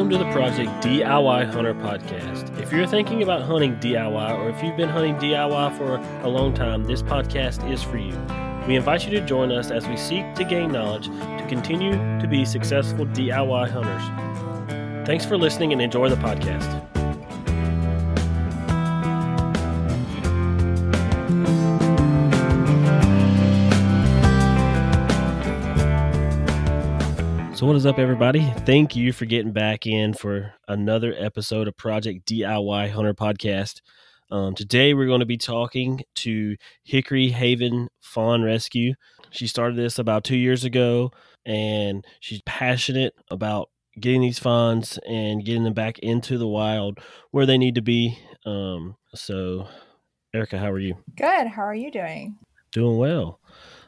Welcome to the Project DIY Hunter podcast. If you're thinking about hunting DIY or if you've been hunting DIY for a long time, this podcast is for you. We invite you to join us as we seek to gain knowledge to continue to be successful DIY hunters. Thanks for listening and enjoy the podcast. So, what is up, everybody? Thank you for getting back in for another episode of Project DIY Hunter Podcast. Um, today, we're going to be talking to Hickory Haven Fawn Rescue. She started this about two years ago, and she's passionate about getting these fawns and getting them back into the wild where they need to be. Um, so, Ericka, how are you? Good. How are you doing? Doing well.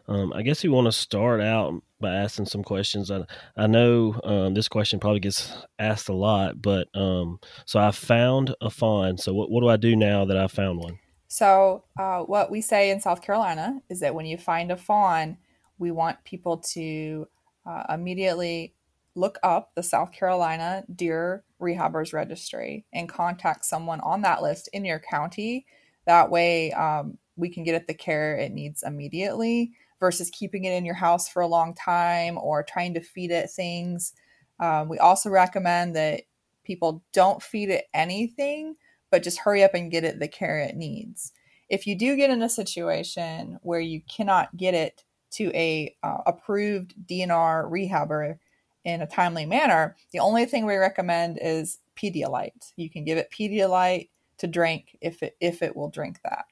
Um, I guess we want to start out by asking some questions. I I know um, this question probably gets asked a lot, but um, so I found a fawn. So what what do I do now that I found one? So uh, what we say in South Carolina is that when you find a fawn, we want people to uh, immediately look up the South Carolina Deer Rehabbers Registry and contact someone on that list in your county. That way, um, we can get it the care it needs immediately versus keeping it in your house for a long time or trying to feed it things. Um, we also recommend that people don't feed it anything, but just hurry up and get it the care it needs. If you do get in a situation where you cannot get it to a uh, approved DNR rehabber in a timely manner, the only thing we recommend is Pedialyte. You can give it Pedialyte to drink if it if it will drink that.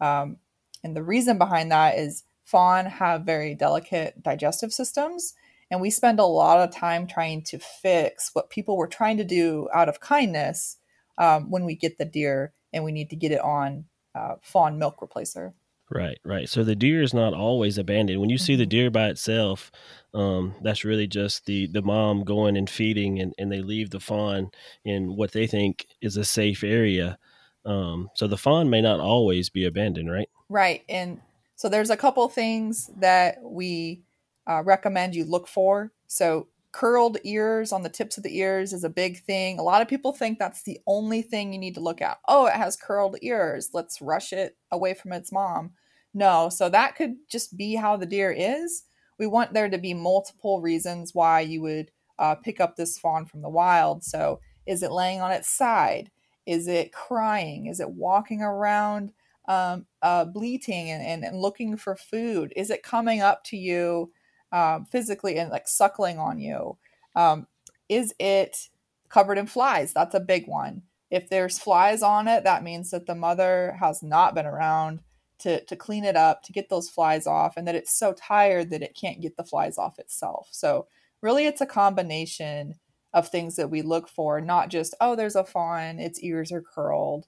Um, and the reason behind that is fawn have very delicate digestive systems and we spend a lot of time trying to fix what people were trying to do out of kindness um, when we get the deer and we need to get it on uh, fawn milk replacer. Right right. So the deer is not always abandoned. When you see the mm-hmm. deer by itself um, that's really just the the mom going and feeding and, and they leave the fawn in what they think is a safe area. Um, so the fawn may not always be abandoned right? Right and so there's a couple things that we uh, recommend you look for. So curled ears on the tips of the ears is a big thing. A lot of people think that's the only thing you need to look at. Oh, it has curled ears. Let's rush it away from its mom. No, so that could just be how the deer is. We want there to be multiple reasons why you would uh, pick up this fawn from the wild. So, is it laying on its side? Is it crying? Is it walking around um, uh, bleating and, and, and, looking for food? Is it coming up to you um, physically and like suckling on you? Um, is it covered in flies? That's a big one. If there's flies on it, that means that the mother has not been around to, to clean it up, to get those flies off, and that it's so tired that it can't get the flies off itself. So, really, it's a combination of things that we look for, not just, oh, there's a fawn, its ears are curled,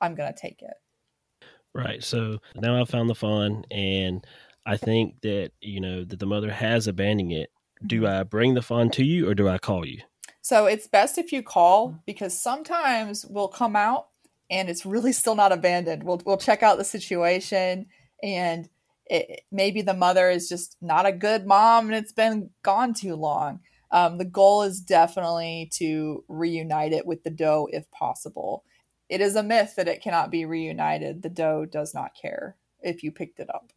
I'm going to take it. Right. So now I've found the fun and I think that you know that the mother has abandoned it. Do mm-hmm. I bring the fun to you, or do I call you? So it's best if you call because sometimes we'll come out and it's really still not abandoned. We'll we'll check out the situation and it, maybe the mother is just not a good mom and it's been gone too long. Um, the goal is definitely to reunite it with the doe if possible it is a myth that it cannot be reunited. The doe does not care if you picked it up.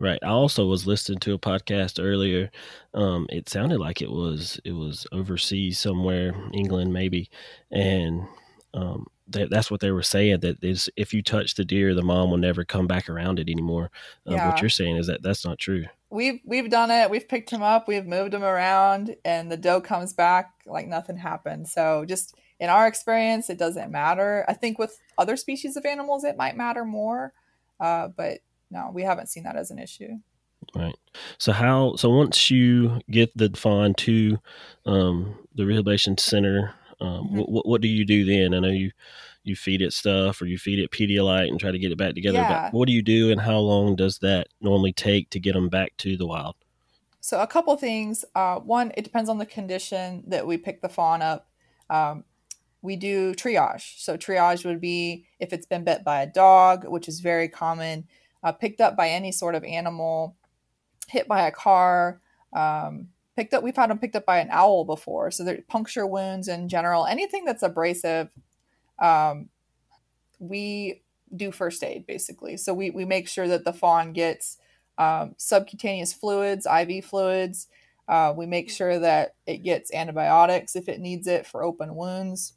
Right. I also was listening to a podcast earlier. Um, it sounded like it was it was overseas somewhere, England maybe, and um, that, that's what they were saying. That is, if you touch the deer, the mom will never come back around it anymore. Uh, yeah. What you're saying is that that's not true. We've we've done it. We've picked him up. We've moved him around, and the doe comes back like nothing happened. So just in our experience, it doesn't matter. I think with other species of animals, it might matter more, uh, but no, we haven't seen that as an issue. Right. So how? So once you get the fawn to um, the rehabilitation center, um, mm-hmm. what, what do you do then? I know you you feed it stuff or you feed it Pedialyte and try to get it back together. Yeah. But what do you do, and how long does that normally take to get them back to the wild? So a couple things. Uh, one, it depends on the condition that we pick the fawn up. Um, we do triage. So triage would be if it's been bit by a dog, which is very common, uh, picked up by any sort of animal, hit by a car, um, picked up. We've had them picked up by an owl before. So they're puncture wounds in general, anything that's abrasive. Um, we do first aid basically. So we, we make sure that the fawn gets um, subcutaneous fluids, IV fluids. Uh, we make sure that it gets antibiotics if it needs it for open wounds.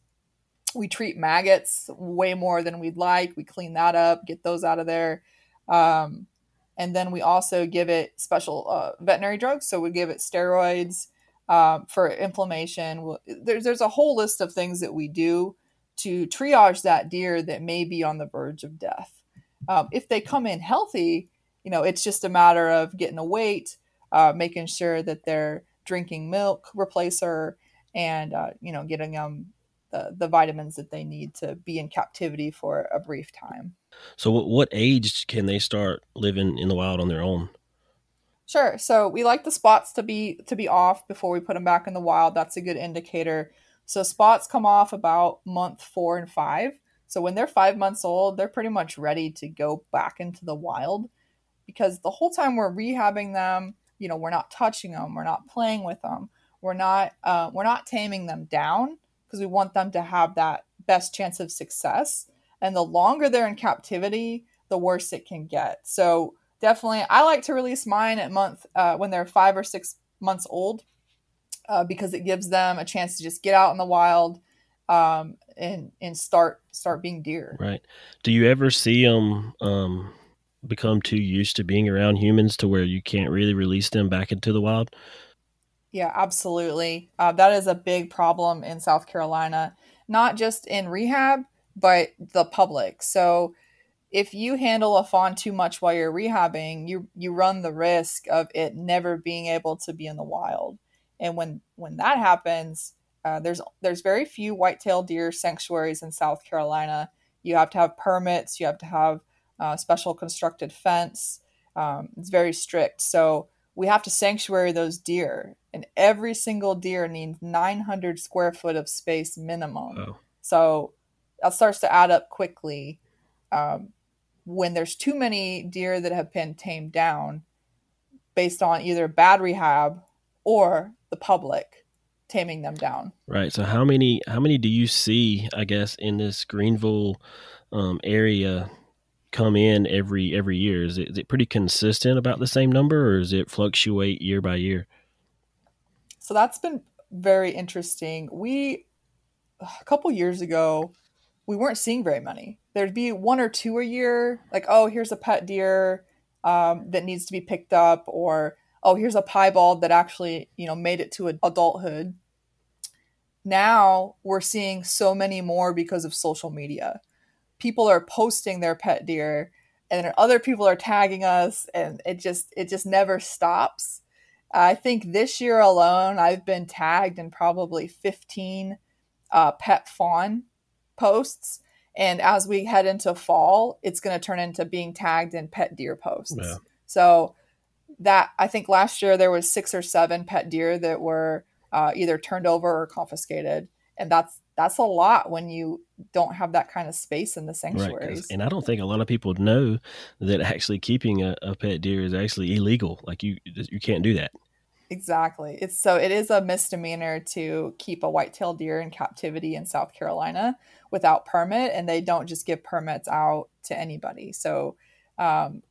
We treat maggots way more than we'd like. We clean that up, get those out of there. Um, and then we also give it special uh, veterinary drugs. So we give it steroids um, for inflammation. There's, there's a whole list of things that we do to triage that deer that may be on the verge of death. Um, if they come in healthy, you know, it's just a matter of getting a weight, uh, making sure that they're drinking milk replacer, and uh, you know, getting them the, the vitamins that they need to be in captivity for a brief time. So, what, what age can they start living in the wild on their own? Sure. So we like the spots to be to be off before we put them back in the wild. That's a good indicator. So spots come off about month four and five. So when they're five months old, they're pretty much ready to go back into the wild because the whole time we're rehabbing them, you know, we're not touching them, we're not playing with them, we're not uh, we're not taming them down because we want them to have that best chance of success. And the longer they're in captivity, the worse it can get. So definitely, I like to release mine at month uh, when they're five or six months old uh, because it gives them a chance to just get out in the wild um, and and start start being deer. Right. Do you ever see them um, become too used to being around humans to where you can't really release them back into the wild? Yeah, absolutely. Uh, that is a big problem in South Carolina, not just in rehab, but the public. So if you handle a fawn too much while you're rehabbing, you you run the risk of it never being able to be in the wild. And when when that happens, uh, there's there's very few white-tailed deer sanctuaries in South Carolina. You have to have permits. You have to have uh, special constructed fence. Um, it's very strict. So we have to sanctuary those deer, and every single deer needs 900 square foot of space minimum. Oh. So that starts to add up quickly. Um, when there's too many deer that have been tamed down based on either bad rehab or the public taming them down. Right. So how many how many do you see, I guess, in this Greenville um, area come in every every year? Is it, is it pretty consistent about the same number or is it fluctuate year by year? So that's been very interesting. We a couple years ago we weren't seeing very many. There'd be one or two a year, like, oh, here's a pet deer um, that needs to be picked up, or oh, here's a piebald that actually, you know, made it to adulthood. Now we're seeing so many more because of social media. People are posting their pet deer and other people are tagging us and it just it just never stops. I think this year alone I've been tagged in probably 15 uh, pet fawn posts and as we head into fall it's going to turn into being tagged in pet deer posts yeah. so that i think last year there was six or seven pet deer that were uh, either turned over or confiscated and that's that's a lot when you don't have that kind of space in the sanctuaries. Right, and I don't think a lot of people know that actually keeping a, a, pet deer is actually illegal. Like you, you can't do that. Exactly. It's so it is a misdemeanor to keep a white-tailed deer in captivity in South Carolina without permit, and they don't just give permits out to anybody. So, um,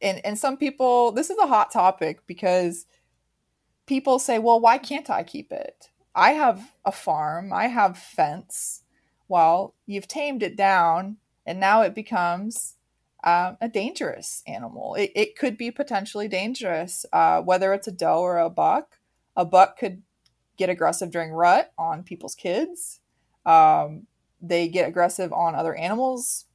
and and some people, this is a hot topic because people say, "Well, why can't I keep it? I have a farm, I have fence." Well, you've tamed it down, and now it becomes um, a dangerous animal. It, it could be potentially dangerous, uh, whether it's a doe or a buck. A buck could get aggressive during rut on people's kids. Um, they get aggressive on other animals.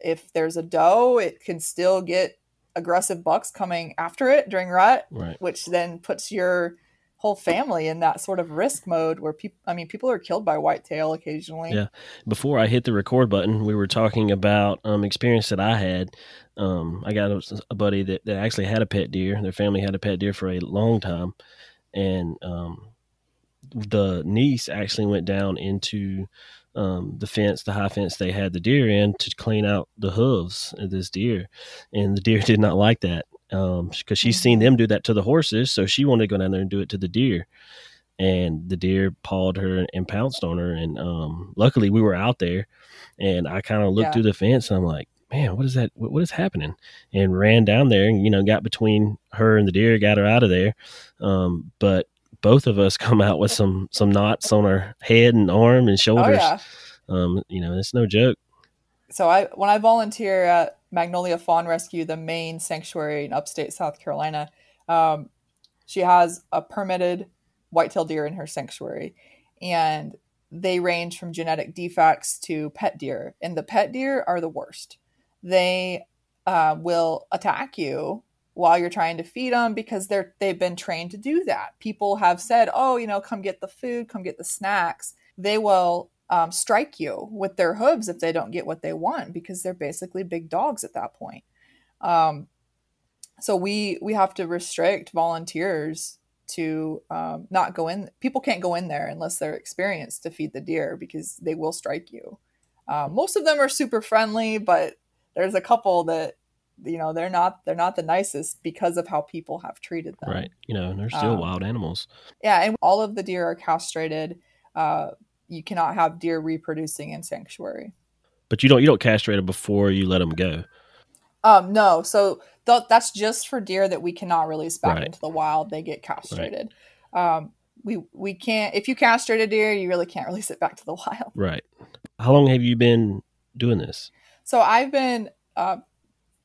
If there's a doe, it can still get aggressive bucks coming after it during rut, right. which then puts your whole family in that sort of risk mode where people i mean people are killed by whitetail occasionally. Yeah. Before i hit the record button we were talking about um experience that i had. Um i got a, buddy that, that actually had a pet deer. Their family had a pet deer for a long time. And um the niece actually went down into um, the fence, the high fence they had the deer in to clean out the hooves of this deer, and the deer did not like that um because she's seen Mhm. them do that to the horses so she wanted to go down there and do it to the deer and the deer pawed her and pounced on her and um luckily we were out there and i kind of looked Yeah. through the fence and i'm like man what is that what, what is happening and ran down there and you know got between her and the deer got her out of there um but both of us come out with some some knots on our head and arm and Oh shoulders yeah. um you know it's no joke So I when I volunteer at Magnolia Fawn Rescue, the main sanctuary in upstate South Carolina, um, she has a permitted whitetail deer in her sanctuary, and they range from genetic defects to pet deer, and the pet deer are the worst. They uh, will attack you while you're trying to feed them because they're they've been trained to do that. People have said, "Oh, you know, come get the food, come get the snacks." They will um, strike you with their hooves if they don't get what they want because they're basically big dogs at that point. Um, so we we have to restrict volunteers to um, not go in. People can't go in there unless they're experienced to feed the deer because they will strike you. Um, most of them are super friendly, but there's a couple that you know they're not they're not the nicest because of how people have treated them. right you know and they're still Um, wild animals Yeah, and all of the deer are castrated. Uh, you cannot have deer reproducing in sanctuary. but you don't you don't castrate them before you let them go Um, no, so th- that's just for deer that we cannot release back Right. into the wild. They get castrated. Um, we we can't. If you castrate a deer, you really can't release it back to the wild. right how long have you been doing this So I've been uh,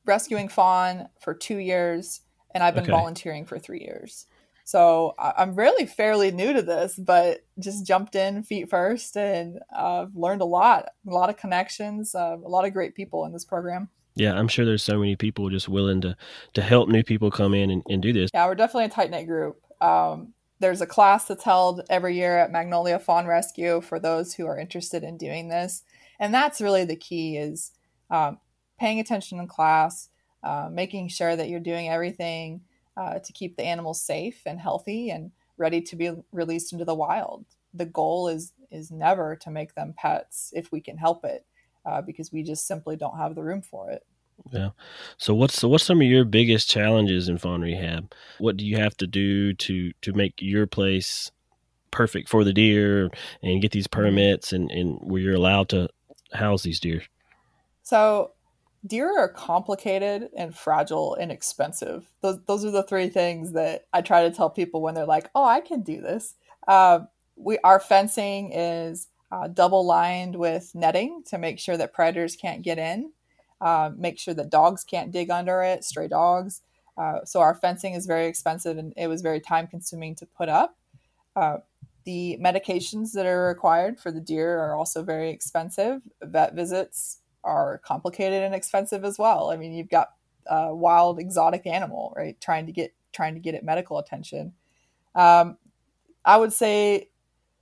rescuing fawn for two years, and I've been Okay. volunteering for three years. So I'm really fairly new to this, but just jumped in feet first and I've uh, learned a lot, a lot of connections, uh, a lot of great people in this program. yeah i'm sure there's so many people just willing to to help new people come in and, and do this Yeah, we're definitely a tight knit group. Um, there's a class that's held every year at Magnolia Fawn Rescue for those who are interested in doing this, and that's really the key: is um, paying attention in class, uh, making sure that you're doing everything uh, to keep the animals safe and healthy and ready to be released into the wild. The goal is is never to make them pets if we can help it, uh, because we just simply don't have the room for it. Yeah. So what's so what's some of your biggest challenges in fawn rehab? What do you have to do to to make your place perfect for the deer and get these permits and and where you're allowed to house these deer? So, deer are complicated and fragile and expensive. Those those are the three things that I try to tell people when they're like, "Oh, I can do this." Uh, we our fencing is uh, double lined with netting to make sure that predators can't get in. Uh, make sure that dogs can't dig under it, stray dogs. Uh, so our fencing is very expensive and it was very time consuming to put up. Uh, the medications that are required for the deer are also very expensive. Vet visits are complicated and expensive as well. I mean, you've got a wild exotic animal, right? Trying to get trying to get it medical attention. Um, I would say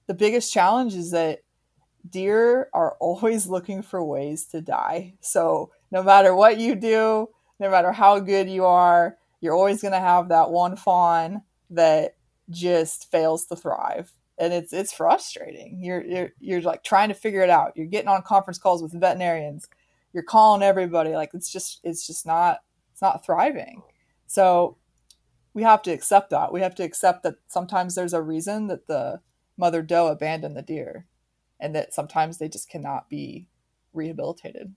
the biggest challenge is that deer are always looking for ways to die. So no matter what you do, no matter how good you are, you're always going to have that one fawn that just fails to thrive and it's it's frustrating. You're, you're you're like trying to figure it out. You're getting on conference calls with veterinarians. You're calling everybody. Like it's just it's just not it's not thriving. So we have to accept that. We have to accept that sometimes there's a reason that the mother doe abandoned the deer and that sometimes they just cannot be rehabilitated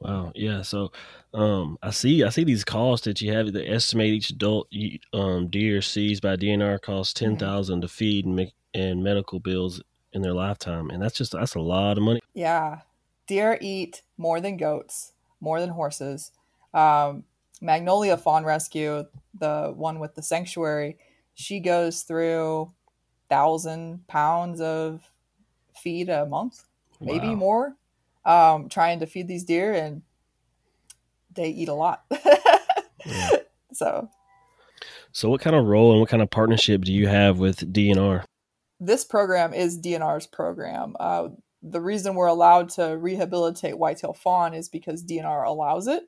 Wow. Yeah. So, um, I see, I see these costs that you have. The estimate each adult um, deer seized by DNR costs ten thousand to feed and make and medical bills in their lifetime, and that's just that's a lot of money. Yeah. Deer eat more than goats, more than horses. Um, Magnolia Fawn Rescue, the one with the sanctuary, she goes through thousand pounds of feed a month, maybe Wow. more, um, trying to feed these deer, and they eat a lot. Yeah. So So, what kind of role and what kind of partnership do you have with DNR? this program is DNR's program. Uh, the reason we're allowed to rehabilitate whitetail fawn is because DNR allows it.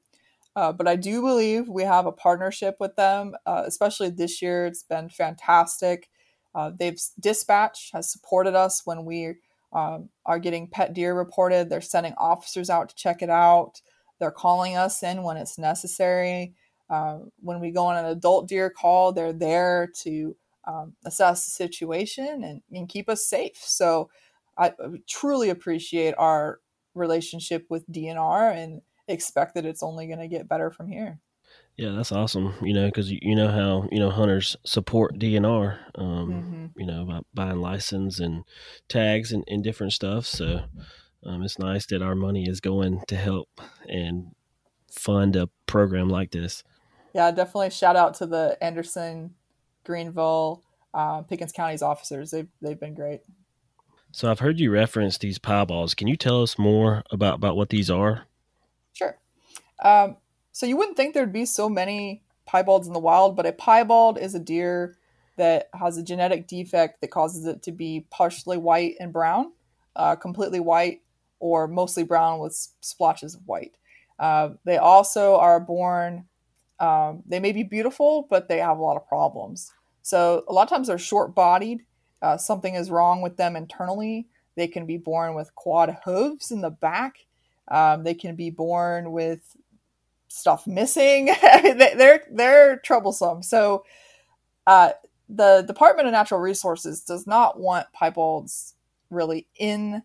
Uh, but I do believe we have a partnership with them, uh, especially this year. It's been fantastic. Uh, they've dispatch has supported us when we um, are getting pet deer reported. They're sending officers out to check it out. They're calling us in when it's necessary. Uh, when we go on an adult deer call, they're there to um, assess the situation and, and, keep us safe. So I truly appreciate our relationship with DNR and expect that it's only going to get better from here. Yeah, that's awesome. You know, because you, know how you know hunters support DNR. Um, mm-hmm. You know, by buying license and tags and, and different stuff. So um, it's nice that our money is going to help and fund a program like this. Yeah, definitely. Shout out to the Anderson, Greenville, uh, Pickens counties officers. They've they've been great. So I've heard you reference these piebalds. Can you tell us more about about what these are? Sure. Um, so you wouldn't think there'd be so many piebalds in the wild, but a piebald is a deer that has a genetic defect that causes it to be partially white and brown, uh, completely white, or mostly brown with splotches of white. Uh, they also are born. Um, they may be beautiful, but they have a lot of problems. So a lot of times they're short-bodied. Uh, something is wrong with them internally. They can be born with quad hooves in the back. Um, they can be born with stuff missing. they're they're troublesome. So uh, the Department of Natural Resources does not want piebalds really in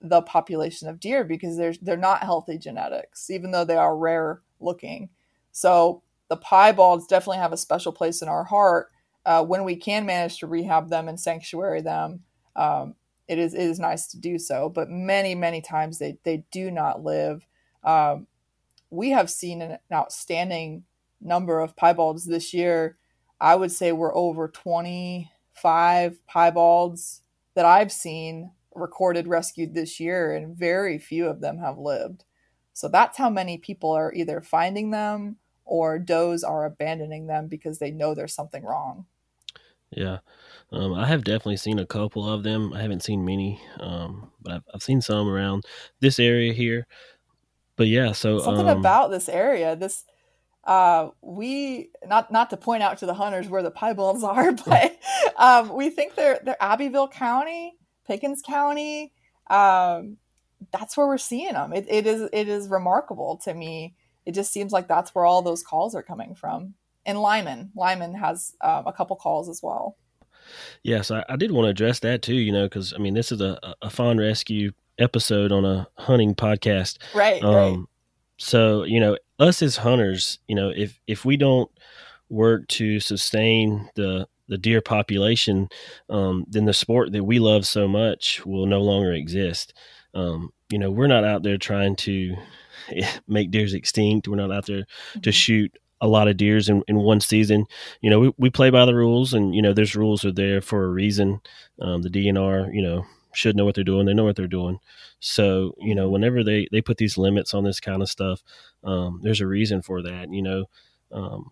the population of deer because they're they're not healthy genetics, even though they are rare looking. So the piebalds definitely have a special place in our heart uh, when we can manage to rehab them and sanctuary them. Um, it is it is nice to do so, but many many times they they do not live. Um, we have seen an outstanding number of piebalds this year. I would say we're over 25 piebalds that I've seen recorded rescued this year, and very few of them have lived. So that's how many people are either finding them or does are abandoning them because they know there's something wrong. Yeah. Um, I have definitely seen a couple of them. I haven't seen many, um, but I've, I've, seen some around this area here but yeah, so something um, about this area, this uh, we not not to point out to the hunters where the piebalds are, but um, we think they're they're Abbeville County, Pickens County. Um, that's where we're seeing them. It, it is it is remarkable to me. It just seems like that's where all those calls are coming from. And Lyman, Lyman has um, a couple calls as well. Yes, I, I, did want to address that too. You know, because I mean, this is a, a fawn rescue episode on a hunting podcast. Right. Um, right. So you know, us as hunters, you know, if if we don't work to sustain the the deer population, um, then the sport that we love so much will no longer exist. Um, you know, we're not out there trying to make deers extinct. We're not out there mm-hmm. to shoot a lot of deers in, in one season. You know, we, we play by the rules, and you know, there's rules are there for a reason. Um, the DNR, you know, should know what they're doing. They know what they're doing. So, you know, whenever they, they put these limits on this kind of stuff, um, there's a reason for that, you know, um,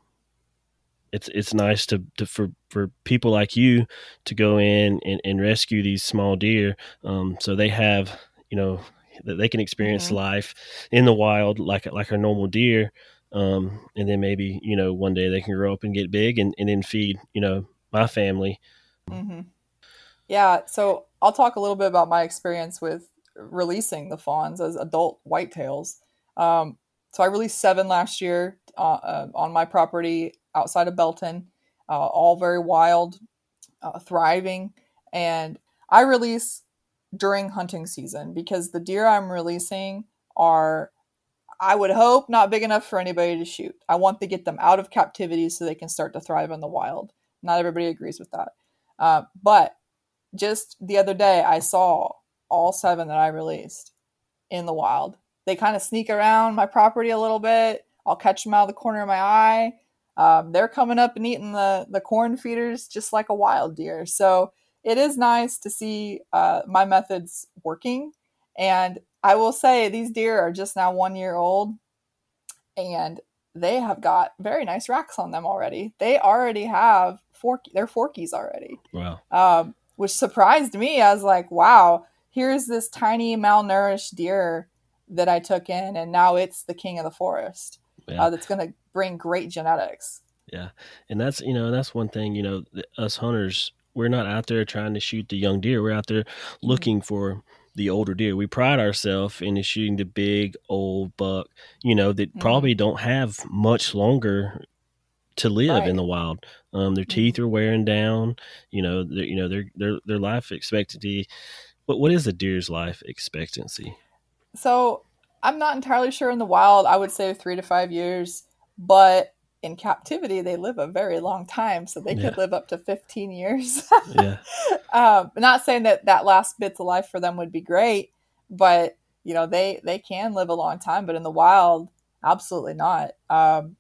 it's, it's nice to, to, for, for people like you to go in and, and rescue these small deer. Um, so they have, you know, that they can experience mm-hmm. life in the wild, like, like a normal deer. Um, and then maybe, you know, one day they can grow up and get big and, and then feed, you know, my family. Mm-hmm. Yeah. So I'll talk a little bit about my experience with releasing the fawns as adult whitetails. Um, so I released seven last year uh, uh, on my property outside of Belton, uh, all very wild, uh, thriving. And I release during hunting season because the deer I'm releasing are, I would hope, not big enough for anybody to shoot. I want to get them out of captivity so they can start to thrive in the wild. Not everybody agrees with that. Uh, but just the other day, I saw all seven that I released in the wild. They kind of sneak around my property a little bit. I'll catch them out of the corner of my eye. Um, they're coming up and eating the the corn feeders just like a wild deer. So it is nice to see uh, my methods working. And I will say these deer are just now one year old, and they have got very nice racks on them already. They already have fork. They're forkies already. Wow. Um, which surprised me. I was like, wow, here's this tiny malnourished deer that I took in, and now it's the king of the forest. Yeah. Uh, that's going to bring great genetics. Yeah, and that's you know that's one thing you know us hunters we're not out there trying to shoot the young deer. We're out there mm-hmm. looking mm-hmm. for the older deer. We pride ourselves in shooting the big old buck, you know, that mm-hmm. probably don't have much longer to live Right. in the wild. Um, their teeth are wearing down. You know, their, you know their their their life expectancy. What what is a deer's life expectancy? So I'm not entirely sure in the wild. I would say three to five years, but in captivity they live a very long time, so they Yeah. could live up to 15 years. Yeah, um, not saying that that last bits of life for them would be great, but you know they they can live a long time. But in the wild, absolutely not. Um,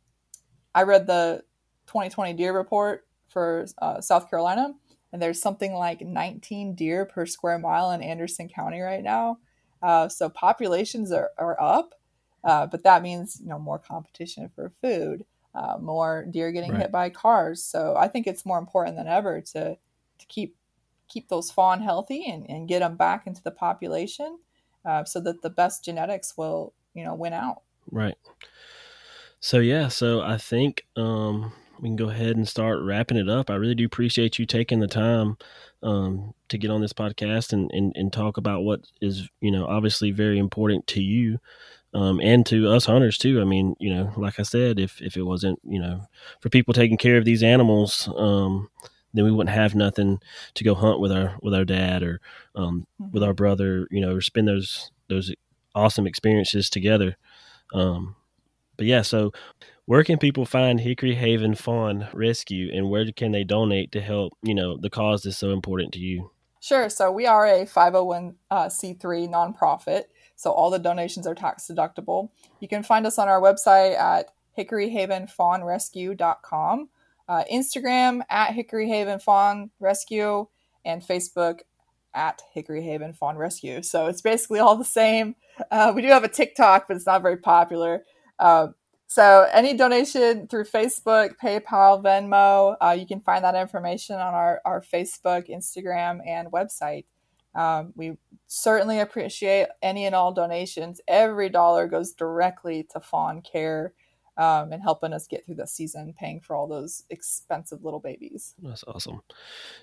I read the 2020 deer report for uh, South Carolina, and there's something like 19 deer per square mile in Anderson County right now. Uh, so populations are, are up, uh, but that means you know more competition for food, uh, more deer getting Right. hit by cars. So I think it's more important than ever to to keep keep those fawn healthy and, and get them back into the population, uh, so that the best genetics will you know win out. right. So yeah, so I think um, we can go ahead and start wrapping it up. I really do appreciate you taking the time um, to get on this podcast and, and and talk about what is you know obviously very important to you um, and to us hunters too. I mean, you know, like I said, if if it wasn't you know for people taking care of these animals, um, then we wouldn't have nothing to go hunt with our with our dad or um, with our brother. You know, or spend those those awesome experiences together. Um, but yeah, so where can people find Hickory Haven Fawn Rescue, and where can they donate to help? You know, the cause that's so important to you. Sure. So we are a 501c3 nonprofit. So all the donations are tax deductible. You can find us on our website at hickoryhavenfawnrescue.com, uh, Instagram at Hickory Haven Fawn Rescue, and Facebook at Hickory Haven Fawn Rescue. So it's basically all the same. Uh, we do have a TikTok, but it's not very popular. Uh, so any donation through Facebook, PayPal, Venmo, uh, you can find that information on our, our Facebook, Instagram, and website. Um, we certainly appreciate any and all donations. Every dollar goes directly to fawn care um, and helping us get through the season, paying for all those expensive little babies. That's awesome.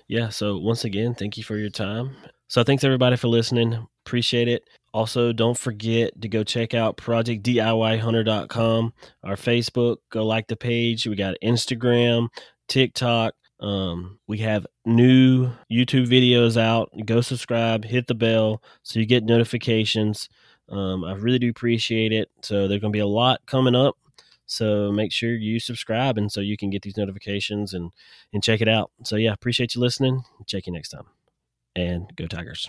Yeah. So once again, thank you for your time. So thanks everybody for listening. Appreciate it. Also, don't forget to go check out projectdiyhunter.com, our Facebook. Go like the page. We got Instagram, TikTok. Um, we have new YouTube videos out. Go subscribe, hit the bell so you get notifications. Um, I really do appreciate it. So there's going to be a lot coming up. So make sure you subscribe and so you can get these notifications and and check it out. So yeah, appreciate you listening. Check you next time. And go Tigers.